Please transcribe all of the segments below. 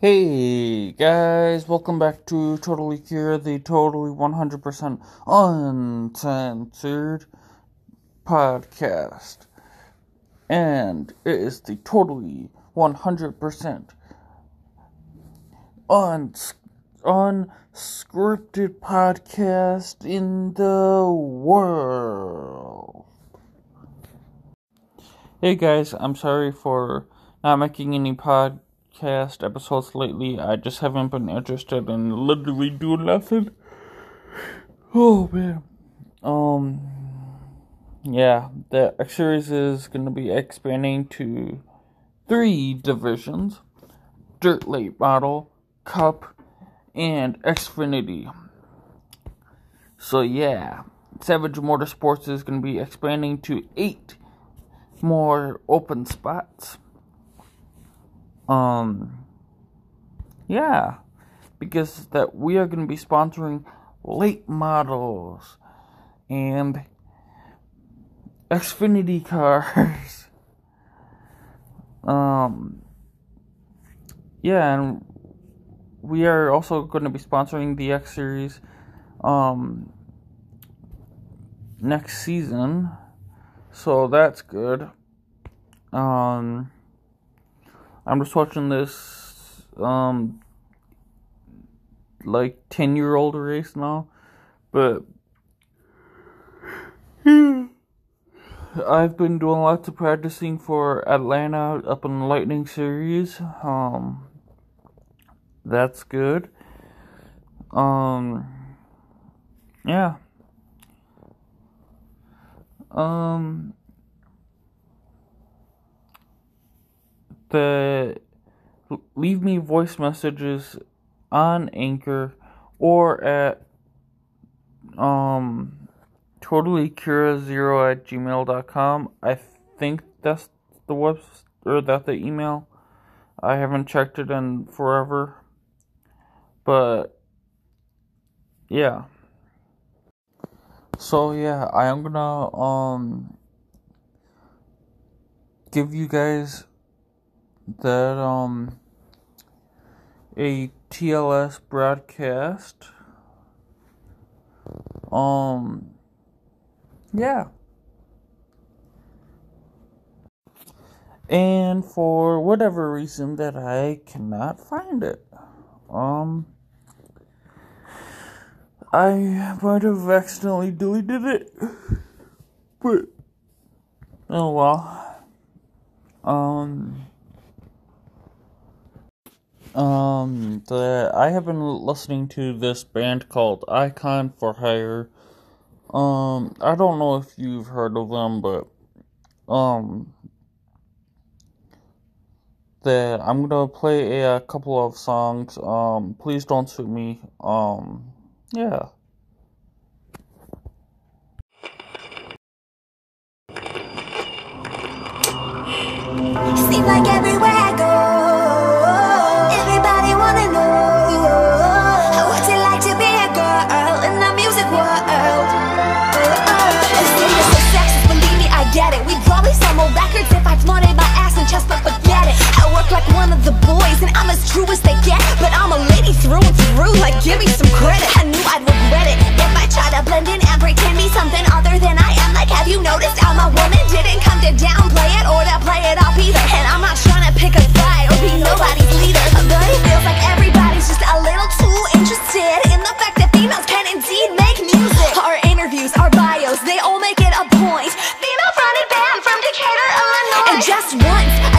Hey guys, welcome back to Totally Cure, the totally 100% uncensored podcast. And it is the totally 100% uns- unscripted podcast in the world. Hey guys, I'm sorry for not making any pod podcast episodes lately. I just haven't been interested in literally doing nothing. Oh man. Um yeah, the X series is gonna be expanding to three divisions. Dirt Late Model, Cup, and Xfinity. So yeah, Savage Motorsports is gonna be expanding to eight more open spots um yeah because that we are going to be sponsoring late models and xfinity cars. Um yeah and we are also going to be sponsoring the x series um next season. So that's good. Um I'm just watching this um like 10 year old race now, but I've been doing lots of practicing for Atlanta up in the Lightning Series. Um, that's good. Um, yeah. Um, the leave me voice messages on Anchor or at um totallycura0 at gmail.com. I think that's the web or that the email. I haven't checked it in forever. But yeah. So yeah, I am gonna um give you guys that um a TLS broadcast um yeah. And for whatever reason that I cannot find it um I might have accidentally deleted it. But oh well. Um um, the I have been listening to this band called Icon for Hire. Um, I don't know if you've heard of them, but um, that I'm gonna play a, a couple of songs. Um, please don't sue me. Um, yeah. True as they get But I'm a lady through and through. Like give me some credit. I knew I'd regret it. If I try to blend in and pretend be something other than I am. Like have you noticed I'm a woman? Didn't come to downplay it or to play it off either. And I'm not trying to pick a fight or be nobody's leader. But it feels like everybody's just a little too interested In the fact that females can indeed make music. Our interviews, our bios, they all make it a point. Female fronted band from Decatur, Illinois. And just once,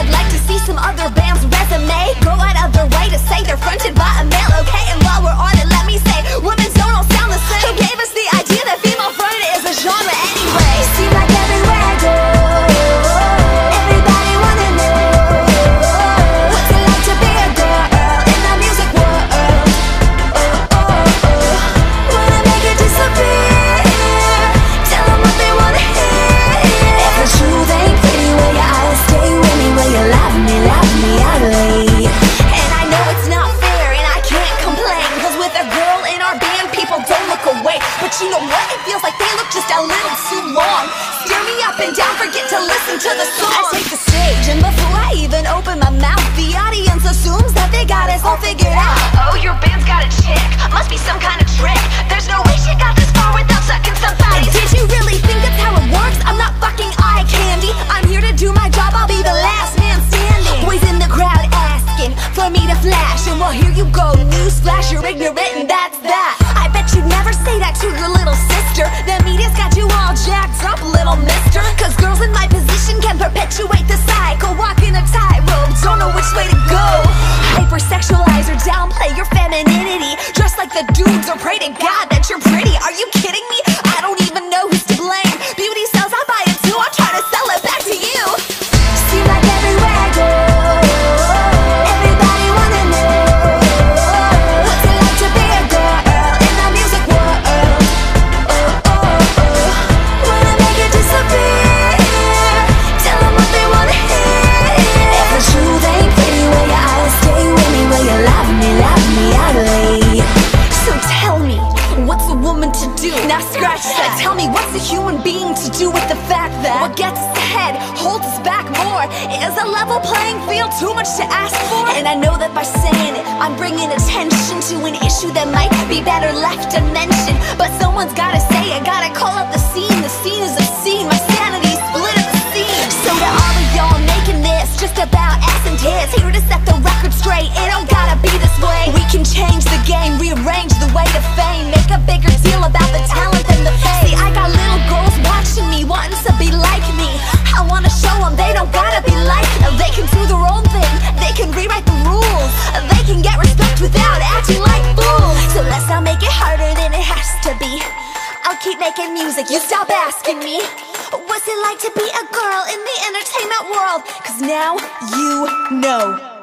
real too much to ask for? And I know that by saying it, I'm bringing attention to an issue that might be better left unmentioned. But someone's gotta say it, gotta call up the scene. The scene is obscene, my sanity's split at the scene. So to all of y'all making this just about ass and tears, here to set the record straight. It don't gotta be this way. We can change the game, rearrange. do their own thing. They can rewrite the rules. They can get respect without acting like fools. So let's not make it harder than it has to be. I'll keep making music, you stop asking me. What's it like to be a girl in the entertainment world? Cause now you know.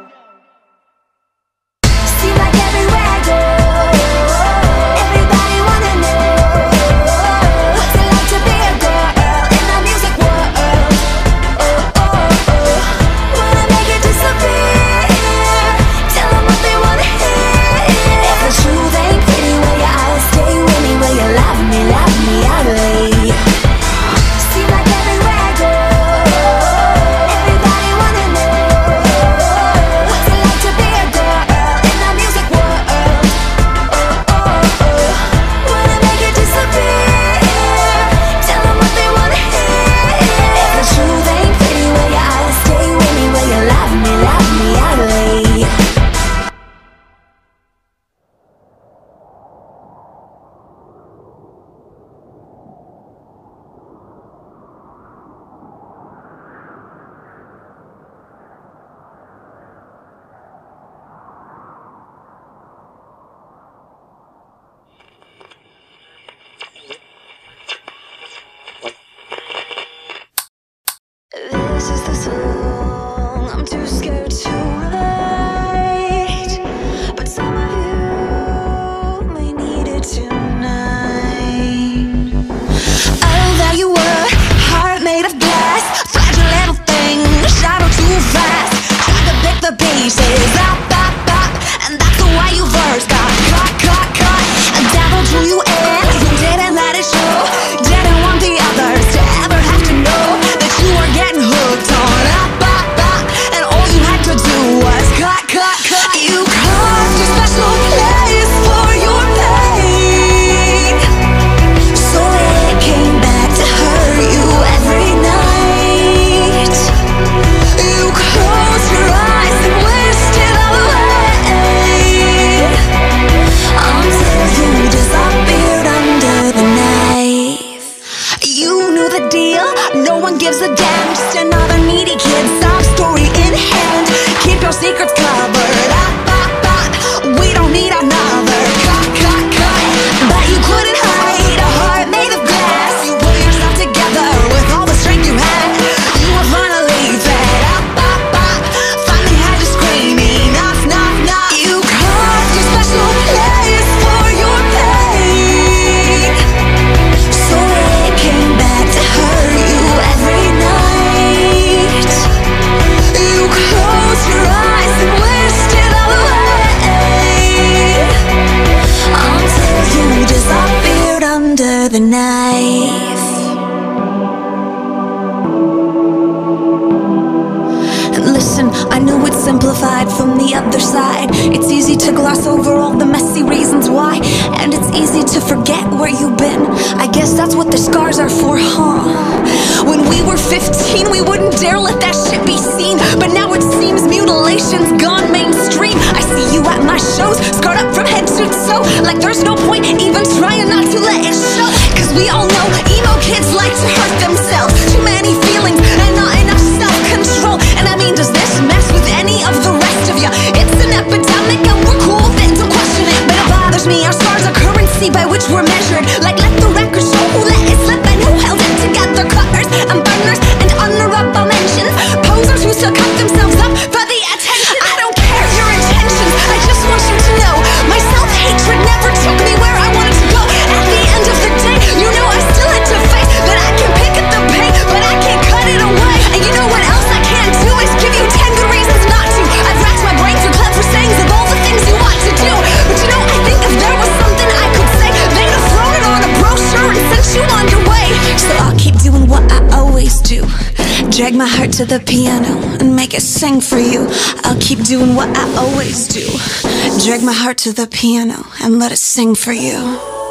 is out be seen. But now it seems mutilation's gone mainstream. I see you at my shows, scarred up from head to toe. Like there's no point even trying not to let it show. Cause we all know emo kids like to hurt themselves. Too many feelings and not enough self control. And I mean, does this mess with any of the rest of ya? It's an epidemic and we're cool with it, don't question it. But it bothers me, our scars are currency by which we're measured. Like, let the record Drag my heart to the piano and make it sing for you. I'll keep doing what I always do. Drag my heart to the piano and let it sing for you.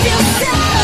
still sad.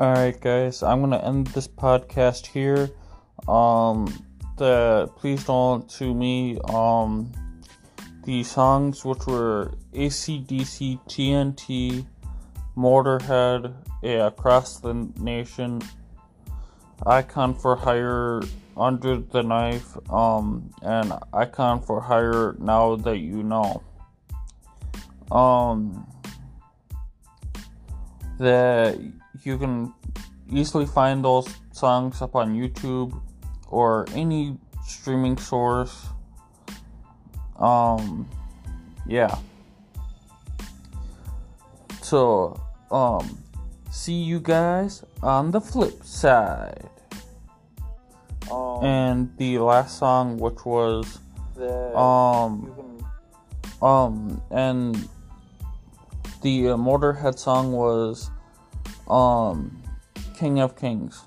All right, guys, I'm gonna end this podcast here. Um, the please don't to me. Um, the songs which were ACDC, TNT, Motorhead, yeah, Across the Nation, Icon for Hire, Under the Knife, um, and Icon for Hire Now That You Know. Um, that you can easily find those songs up on YouTube or any streaming source. Um, yeah. So, um, see you guys on the flip side. Um, and the last song, which was, um, um, and the uh, Motorhead song was um, King of Kings.